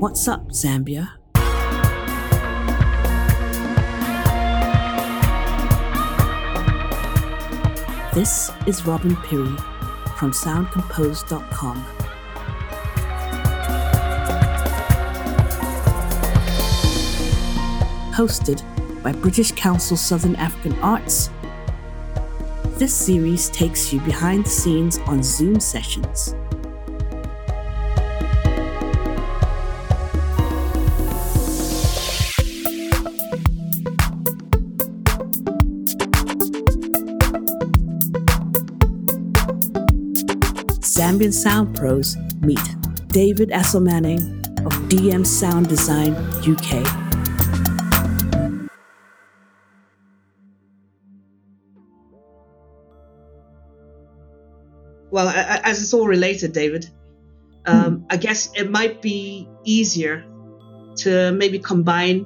What's up, Zambia? This is Robyn Piri from soundcomposed.com. Hosted by British Council Southern African Arts, this series takes you behind the scenes on Zoom sessions. Zambian Sound Pros meet David Asomaning of DM Sound Design UK. well, a- a- as it's all related, David, um, I guess it might be easier to maybe combine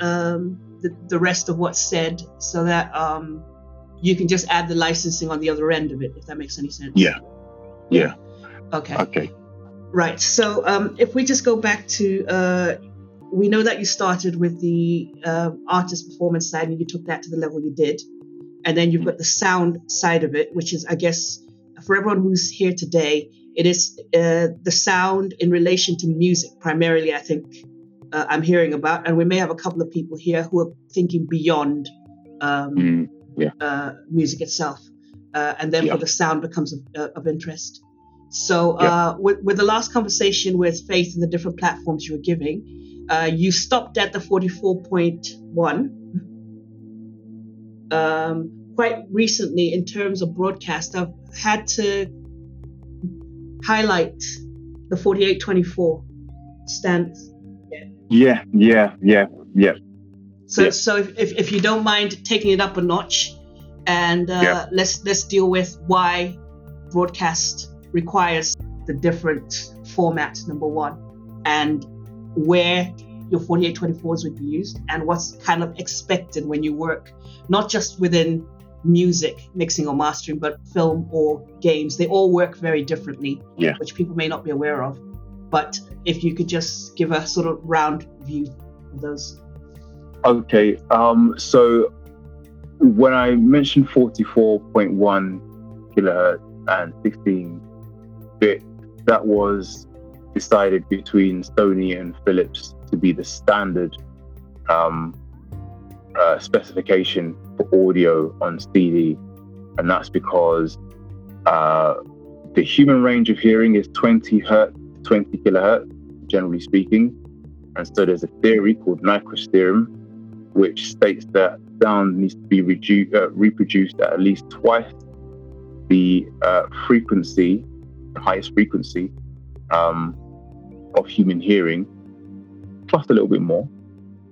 um, the, the rest of what's said so that um, you can just add the licensing on the other end of it, if that makes any sense. Yeah. Yeah. Okay. Okay. Right. So um, if we just go back to, uh, we know that you started with the uh, artist performance side and you took that to the level you did. And then you've got the sound side of it, which is, I guess, for everyone who's here today, it is uh, the sound in relation to music, primarily, I think uh, I'm hearing about. And we may have a couple of people here who are thinking beyond um, Mm, yeah. uh, music itself. Uh, and therefore, Yeah. the sound becomes of, uh, of interest. So, Yeah. uh, with, with the last conversation with Faith and the different platforms you were giving, uh, you stopped at the 44.1. Um, quite recently, in terms of broadcast, I've had to highlight the 4824 stance. Yeah. Yeah. Yeah. Yeah. So, Yeah. so if, if, if you don't mind taking it up a notch, and uh, Yeah. let's let's deal with why broadcast requires the different formats. Number one, and where your 4824s would be used, and what's kind of expected when you work, not just within music mixing or mastering, but film or games. They all work very differently, Yeah. which people may not be aware of. But if you could just give a sort of round view of those. Okay. Um. So when I mentioned forty-four point one kilohertz and sixteen bit, that was decided between Sony and Philips to be the standard um, uh, specification for audio on CD, and that's because uh, the human range of hearing is 20 hertz, 20 kilohertz, generally speaking. And so there's a theory called Nyquist theorem, which states that sound needs to be uh, reproduced at at least twice the uh, frequency, the highest frequency um, of human hearing, plus a little bit more,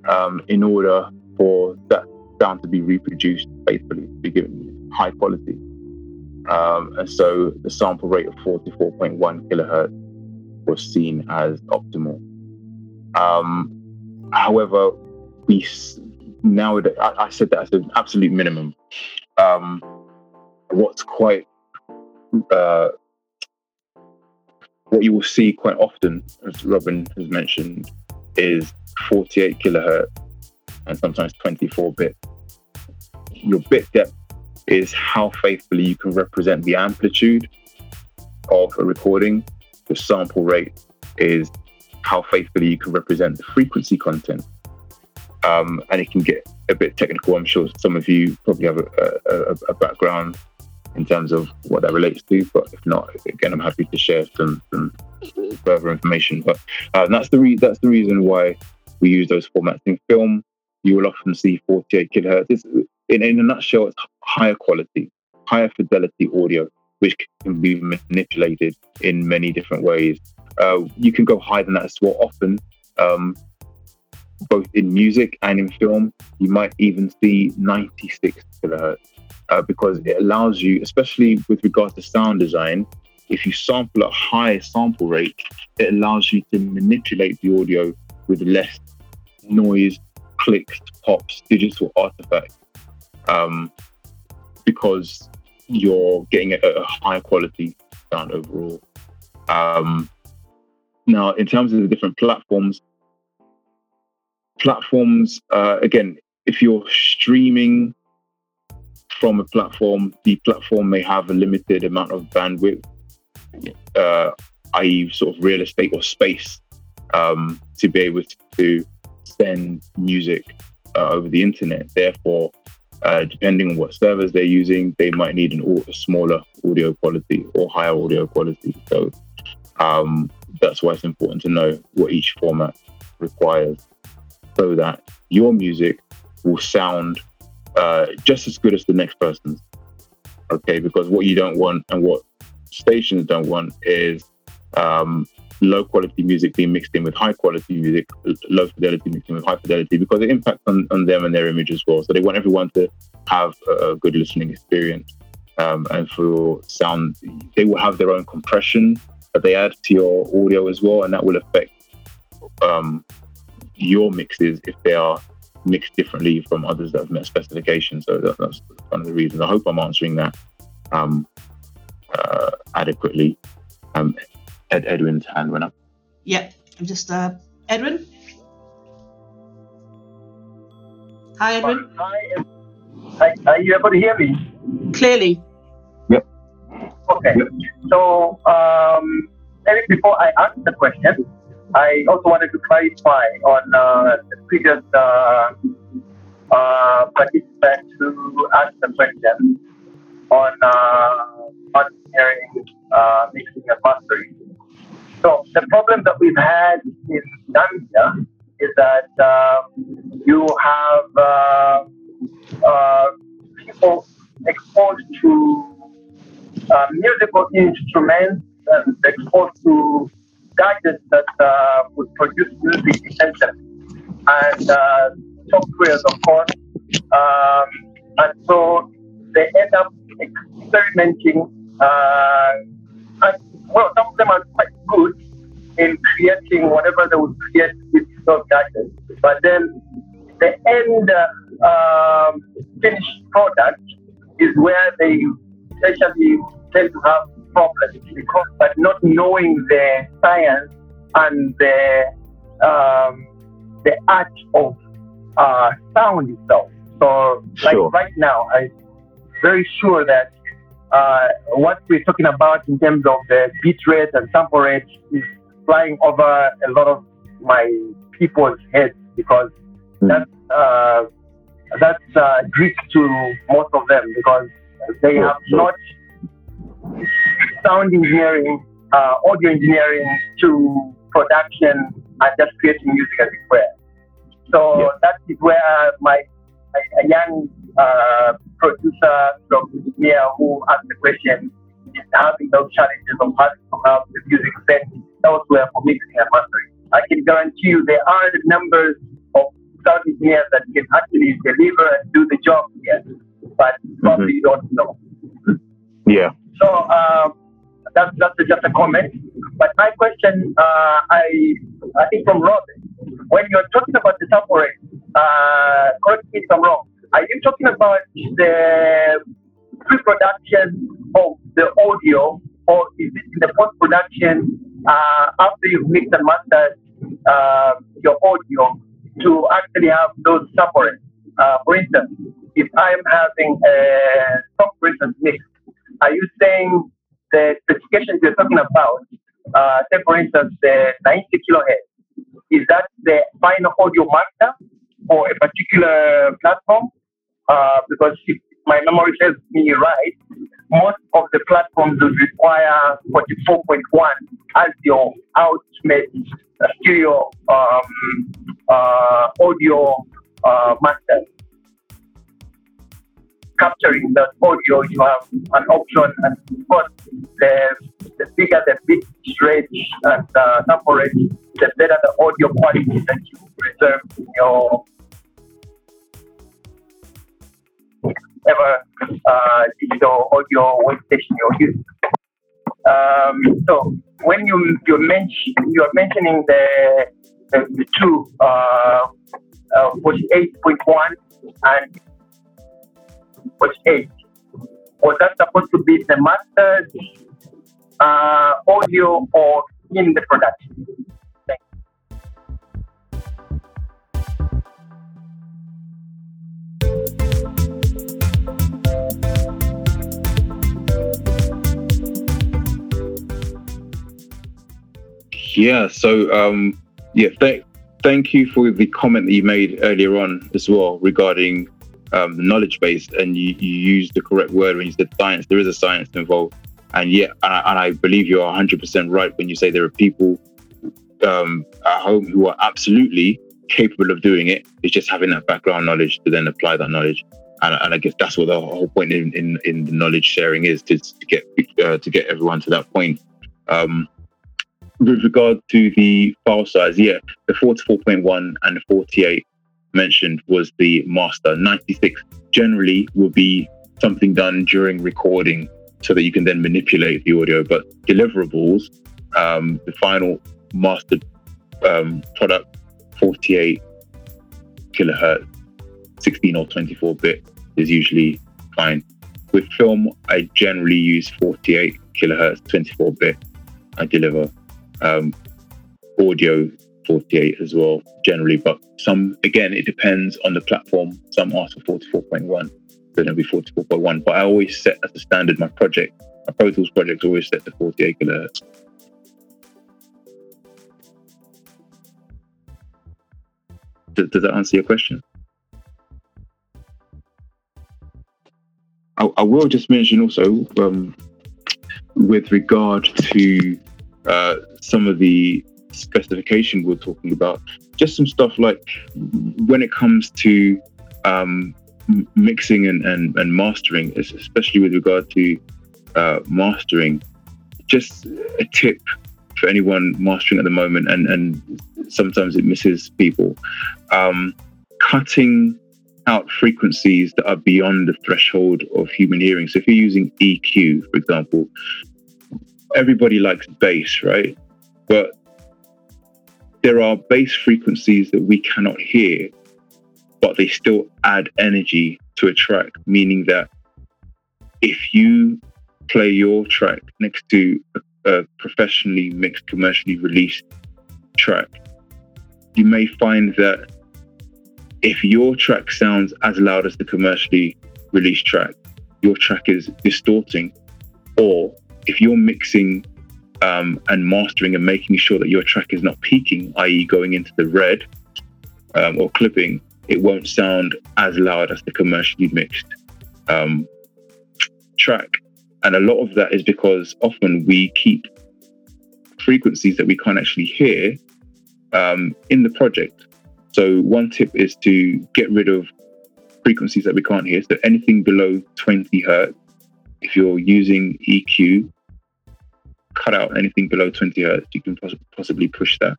um, in order for that sound to be reproduced faithfully, to be given high quality. Um, and so the sample rate of 44.1 kilohertz was seen as optimal. Um, however, we nowadays, I, I said that as an absolute minimum. Um, what's quite, uh, what you will see quite often, as Robyn has mentioned, is 48 kilohertz and sometimes 24 bit. Your bit depth is how faithfully you can represent the amplitude of a recording. The sample rate is how faithfully you can represent the frequency content. Um, and it can get a bit technical. I'm sure some of you probably have a, a, a background in terms of what that relates to. But if not, again, I'm happy to share some, some further information. But uh, that's the re- that's the reason why we use those formats in film. You will often see 48 kilohertz. It's, in, in a nutshell, it's higher quality, higher fidelity audio, which can be manipulated in many different ways. Uh, you can go higher than that as well. Often, um, both in music and in film, you might even see 96 kilohertz uh, because it allows you, especially with regards to sound design, if you sample at high sample rate, it allows you to manipulate the audio with less noise, clicks, pops, digital artifacts, um, because you're getting a, a higher quality sound overall. Um, now, in terms of the different platforms, platforms uh, again, if you're streaming from a platform, the platform may have a limited amount of bandwidth, uh, i.e., sort of real estate or space um, to be able to send music uh, over the internet. Therefore, uh, depending on what servers they're using, they might need an, a smaller audio quality or higher audio quality. So um, that's why it's important to know what each format requires so that your music will sound uh, just as good as the next person's. Okay, because what you don't want and what stations don't want is um, low quality music being mixed in with high quality music, low fidelity mixed in with high fidelity, because it impacts on, on them and their image as well. So they want everyone to have a good listening experience. Um, and for sound, they will have their own compression that they add to your audio as well, and that will affect um, your mixes if they are mixed differently from others that have met specifications. So that, that's one of the reasons. I hope I'm answering that um, uh, adequately. Um, Ed, Edwin's hand went up. Yep, I'm just uh, Edwin. Hi, Edwin. Hi, hi, are you able to hear me? Clearly. Yep. Okay. Yep. So, um, maybe before I ask the question, I also wanted to clarify on uh, the previous uh, uh, participant who asked the question on uh, hearing uh, mixing and mastering. So the problem that we've had in Zambia is that uh, you have uh, uh, people exposed to uh, musical instruments and exposed experimenting and well, some of them are quite good in creating whatever they would create with those gadgets. But then the end uh, um, finished product is where they essentially tend to have problems because but not knowing the science and the um, the art of uh, sound itself. So, like sure. right now, I'm very sure that uh, what we're talking about in terms of the bit rate and sample rate is flying over a lot of my people's heads because mm. that's uh, that's uh, Greek to most of them because they have not sound engineering, uh, audio engineering to production and just creating music as it were. So yeah. that is where my a young uh, producer from here who asked the question is having those challenges of having to have the music set elsewhere for mixing and mastering. I can guarantee you there are numbers of sound engineers that can actually deliver and do the job here, but probably mm-hmm. don't know. Yeah. So um, that's that's just a comment. But my question, uh, I I think from Robyn, when you're talking about the rate, uh, correct me if I'm wrong. Are you talking about the pre-production of the audio, or is it in the post-production uh, after you've mixed and mastered uh, your audio to actually have those separates? Uh, for instance, if I'm having a song, for instance, mix, are you saying the specifications you're talking about, uh, say for instance, the 90 kilohertz, is that the final audio master for a particular platform? Uh, because my memory serves me right, most of the platforms will require 44.1 as your ultimate stereo um, uh, audio uh, master. Capturing that audio, you have an option, and of course, the, the bigger the bit rate and uh, sample rate, the better the audio quality that you preserve in your ever uh, digital audio workstation you're using. Um, so when you you mention you're mentioning the the, the two uh, uh, 48.1 and 48 was that supposed to be the mastered uh, audio or in the production? Yeah. So, um, yeah, thank thank you for the comment that you made earlier on as well regarding um, knowledge base, and you, you used the correct word when you said science. There is a science involved, and yeah, and I, and I believe you're 100 percent right when you say there are people um, at home who are absolutely capable of doing it. It's just having that background knowledge to then apply that knowledge. And, and I guess that's what the whole point in, in, in the knowledge sharing is to, to get uh, to get everyone to that point. Um, with regard to the file size, yeah, the 44.1 and the 48 mentioned was the master. 96 generally will be something done during recording so that you can then manipulate the audio. But deliverables, um, the final master um, product, 48 kilohertz, 16 or 24 bit is usually fine. With film, I generally use 48 kilohertz, 24 bit. I deliver um, audio 48 as well, generally. But some, again, it depends on the platform. Some ask for 44.1, then it'll be 44.1. But I always set as a standard my project, my Pro Tools project always set to 48 kilohertz. Does, does that answer your question? I, I will just mention also, um, with regard to uh, some of the specification we're talking about, just some stuff like when it comes to um, mixing and, and, and mastering, especially with regard to uh, mastering, just a tip for anyone mastering at the moment, and, and sometimes it misses people. Um, cutting out frequencies that are beyond the threshold of human hearing. So if you're using EQ, for example, everybody likes bass, right? But there are bass frequencies that we cannot hear, but they still add energy to a track, meaning that if you play your track next to a, a professionally mixed, commercially released track, you may find that if your track sounds as loud as the commercially released track, your track is distorting, or if you're mixing um, and mastering and making sure that your track is not peaking, i.e., going into the red um, or clipping, it won't sound as loud as the commercially mixed um, track. And a lot of that is because often we keep frequencies that we can't actually hear um, in the project. So, one tip is to get rid of frequencies that we can't hear. So, anything below 20 hertz if you're using EQ, cut out anything below 20 hertz. You can poss- possibly push that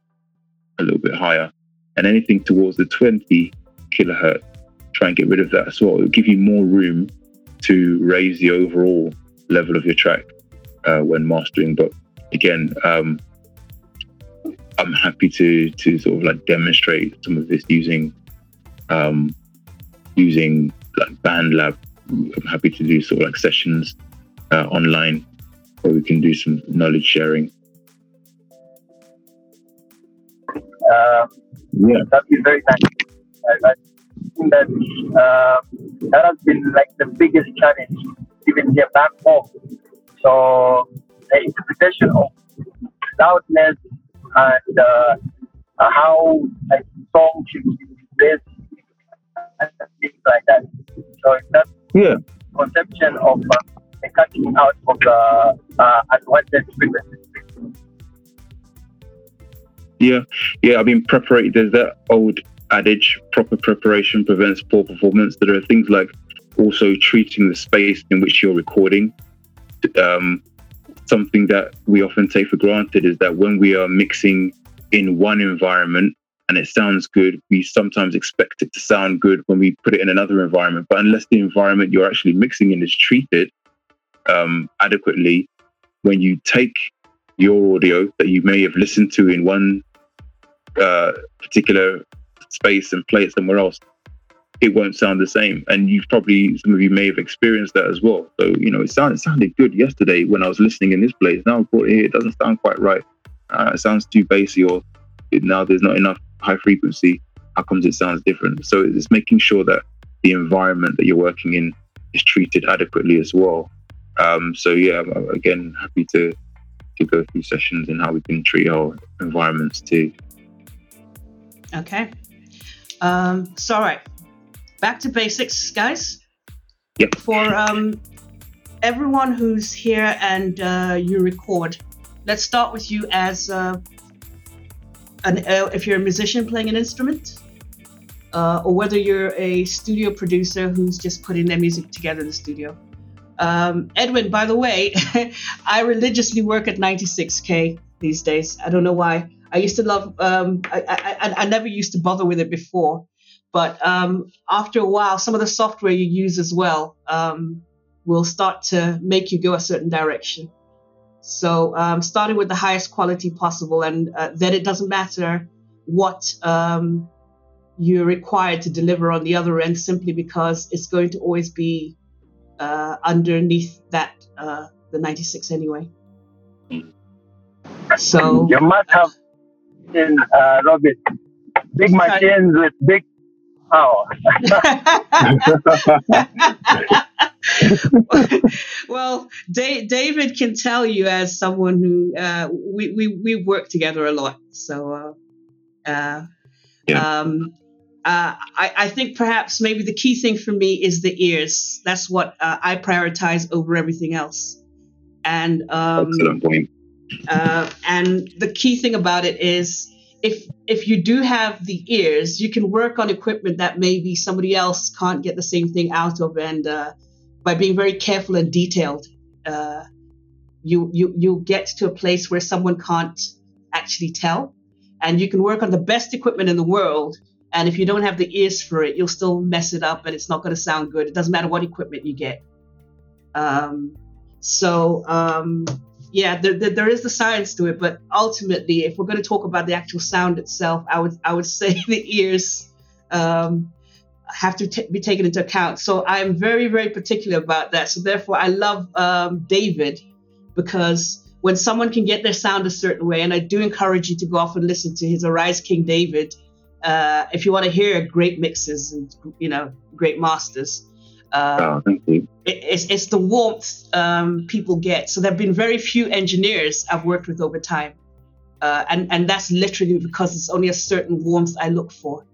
a little bit higher. And anything towards the 20 kilohertz, try and get rid of that as well. It'll give you more room to raise the overall level of your track uh, when mastering. But again, um, I'm happy to to sort of like demonstrate some of this using um, using like BandLab I'm happy to do sort of like sessions uh, online where we can do some knowledge sharing. Uh, yeah, that'd be very nice. I, I think that uh, that has been like the biggest challenge even here back home. So the interpretation of loudness and uh, how a song should be placed and things like that. So that's yeah. conception of uh, the cutting out of the uh, advantage frequencies. Yeah, yeah. I mean, preparation. There's that old adage: proper preparation prevents poor performance. There are things like also treating the space in which you're recording. Um, something that we often take for granted is that when we are mixing in one environment, and it sounds good, we sometimes expect it to sound good when we put it in another environment. But unless the environment you're actually mixing in is treated um, adequately, when you take your audio that you may have listened to in one uh, particular space and play it somewhere else, it won't sound the same. And you've probably, some of you may have experienced that as well. So, you know, it sounded, it sounded good yesterday when I was listening in this place. Now I brought it here, it doesn't sound quite right. Uh, it sounds too bassy or now there's not enough high frequency, how comes it sounds different? So it's making sure that the environment that you're working in is treated adequately as well. Um, so yeah, again, happy to to go through sessions and how we can treat our environments too. Okay. Um, so all right, back to basics, guys. Yep. For um, everyone who's here and uh, you record, let's start with you as uh, an uh, if you're a musician playing an instrument, uh, or whether you're a studio producer who's just putting their music together in the studio. Um, Edwin, by the way, I religiously work at 96k these days. I don't know why. I used to love. Um, I, I, I never used to bother with it before, but um, after a while, some of the software you use as well um, will start to make you go a certain direction. So um, starting with the highest quality possible, and uh, then it doesn't matter what um, you're required to deliver on the other end, simply because it's going to always be uh, underneath that uh, the 96 anyway. So you must have in uh, Robyn big machines with big power. well, da- David can tell you as someone who uh, we, we we work together a lot. So, uh, uh, yeah. um, uh, I, I, think perhaps maybe the key thing for me is the ears. That's what uh, I prioritize over everything else. And um, excellent point. Uh, and the key thing about it is if if you do have the ears, you can work on equipment that maybe somebody else can't get the same thing out of, and uh, by being very careful and detailed, uh, you you you get to a place where someone can't actually tell, and you can work on the best equipment in the world and if you don't have the ears for it, you'll still mess it up and it's not going to sound good. It doesn't matter what equipment you get. Um, so, um, yeah, there, there, there is the science to it, but ultimately, if we're going to talk about the actual sound itself, I would I would say the ears um, have to t- be taken into account. So I'm very very particular about that. So therefore, I love um, David because when someone can get their sound a certain way, and I do encourage you to go off and listen to his Arise King David uh, if you want to hear great mixes and you know great masters, uh, oh, thank you. It, it's, it's the warmth um, people get. So there have been very few engineers I've worked with over time, uh, and and that's literally because it's only a certain warmth I look for.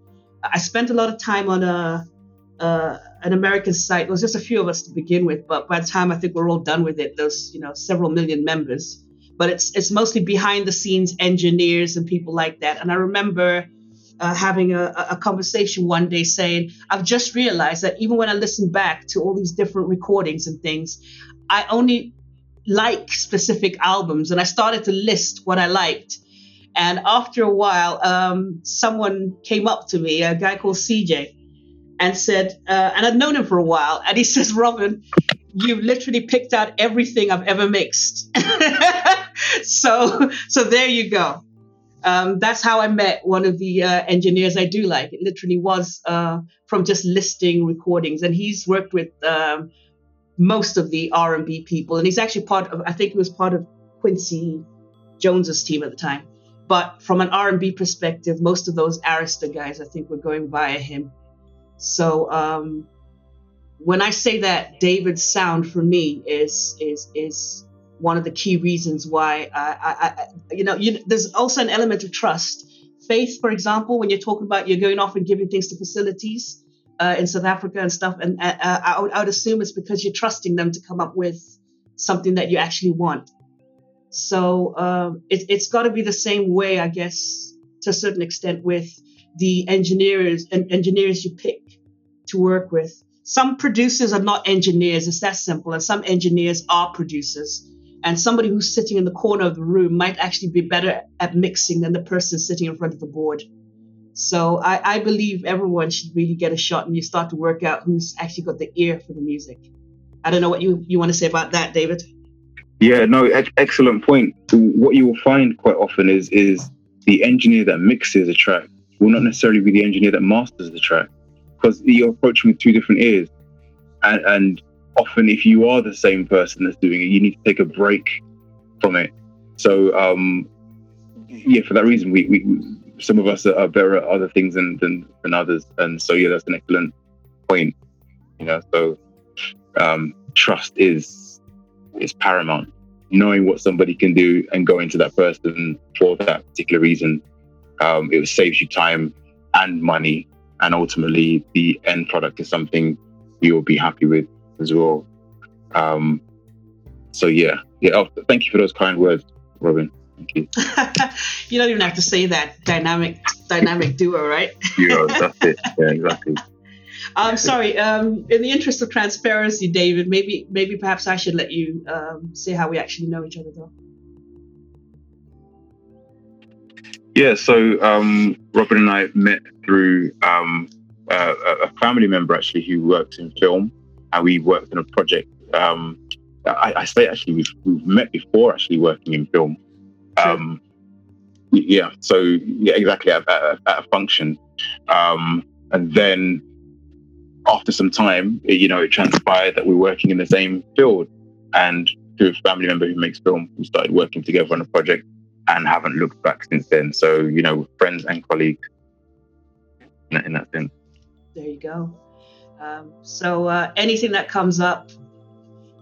I spent a lot of time on a uh, an American site. It was just a few of us to begin with, but by the time I think we're all done with it, there's you know several million members. But it's it's mostly behind the scenes engineers and people like that. And I remember uh, having a, a, conversation one day saying, I've just realized that even when I listen back to all these different recordings and things, I only like specific albums. And I started to list what I liked. And after a while, um, someone came up to me, a guy called CJ, and said, uh, and I'd known him for a while, and he says, Robyn, you've literally picked out everything I've ever mixed. so, so there you go um, that's how I met one of the uh, engineers I do like. It literally was uh, from just listing recordings, and he's worked with um, most of the R&B people, and he's actually part of. I think he was part of Quincy Jones's team at the time. But from an R&B perspective, most of those Arista guys, I think, were going via him. So um, when I say that David's sound for me is is is one of the key reasons why I, I, you know, you, there's also an element of trust. Faith, for example, when you're talking about you're going off and giving things to facilities uh, in South Africa and stuff, and uh, uh, I, would, I would assume it's because you're trusting them to come up with something that you actually want. So um, it, it's got to be the same way, I guess, to a certain extent with the engineers and engineers you pick to work with. Some producers are not engineers; it's that simple, and some engineers are producers and somebody who's sitting in the corner of the room might actually be better at mixing than the person sitting in front of the board. So I, I believe everyone should really get a shot and you start to work out who's actually got the ear for the music. I don't know what you, you want to say about that, David. Yeah, no, excellent point. What you will find quite often is is the engineer that mixes a track will not necessarily be the engineer that masters the track because you're approaching with two different ears, and, and often if you are the same person that's doing it, you need to take a break from it. So um, yeah, for that reason, we, we some of us are better at other things than, than than others, and so yeah, that's an excellent point. You know, so um, trust is is paramount. Knowing what somebody can do and going to that person for that particular reason, um, it saves you time and money, and ultimately the end product is something you'll be happy with as well. Um, so yeah, yeah. Oh, thank you for those kind words, Robyn. Thank you. you don't even have to say that dynamic dynamic duo, right? yeah, that's it. Yeah, exactly. I'm sorry. Um, in the interest of transparency, David, maybe maybe perhaps I should let you um, say how we actually know each other, though. Yeah. So um, Robyn and I met through um, uh, a family member actually who works in film, and we worked on a project. Um, I, I, say actually we've, we've met before actually working in film. Um, yeah. So yeah, exactly at, at, at a function, um, and then after some time, it, you know, it transpired that we're working in the same field. And through a family member who makes film, we started working together on a project and haven't looked back since then. So, you know, friends and colleagues in, in that sense. There you go. Um, so, uh, anything that comes up,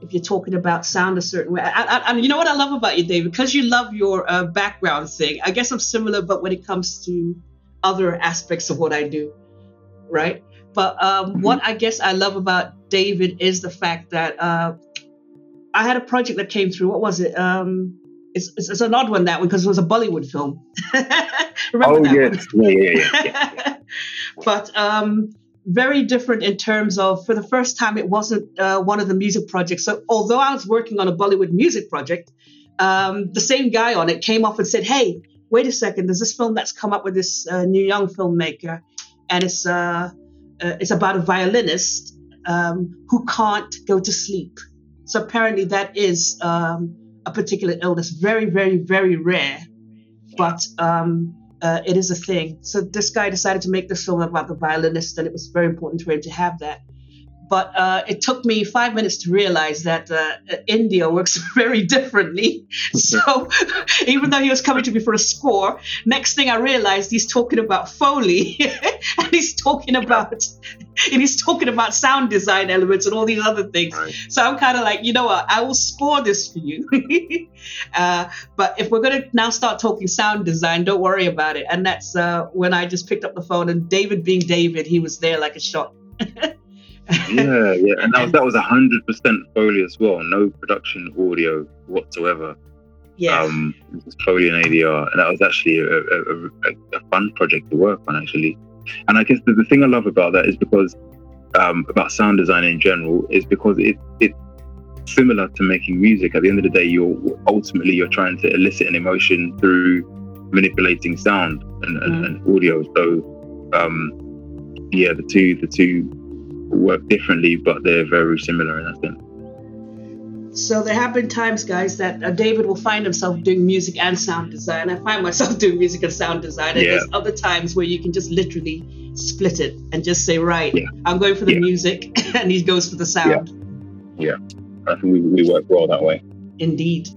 if you're talking about sound a certain way, and you know what I love about you, David, because you love your uh, background thing. I guess I'm similar, but when it comes to other aspects of what I do, right? But um, mm-hmm. what I guess I love about David is the fact that uh, I had a project that came through. What was it? Um, it's, it's, it's, an odd one that one because it was a Bollywood film. Remember oh that yes, one? yeah, yeah, yeah. yeah. but um, very different in terms of for the first time it wasn't uh, one of the music projects. So although I was working on a Bollywood music project, um, the same guy on it came off and said, "Hey, wait a second. There's this film that's come up with this uh, new young filmmaker, and it's uh, uh, it's about a violinist um, who can't go to sleep. So apparently that is um, a particular illness, very, very, very rare, but um, uh, it is a thing. So this guy decided to make this film about the violinist, and it was very important for him to have that. But uh, it took me five minutes to realize that uh, India works very differently. So even though he was coming to me for a score, next thing I realized he's talking about Foley and he's talking about and he's talking about sound design elements and all these other things. Right. So I'm kind of like, you know what? I will score this for you. uh, but if we're going to now start talking sound design, don't worry about it. And that's uh, when I just picked up the phone and David being David, he was there like a shot yeah, yeah, and that was that was hundred percent Foley as well. No production audio whatsoever. Yeah, um, it was Foley and ADR, and that was actually a, a, a, a, fun project to work on actually. And I guess the, the thing I love about that is because um, about sound design in general is because it it's similar to making music. At the end of the day, you're ultimately you're trying to elicit an emotion through manipulating sound and, and, mm. and audio. So um, yeah, the two the two work differently, but they're very similar in that sense. So there have been times, guys, that uh, David will find himself doing music and sound design. I find myself doing music and sound design. And yeah. there's other times where you can just literally split it and just say, right, yeah. I'm going for the yeah. music, and he goes for the sound. Yeah, yeah. I think we, we work well that way. Indeed.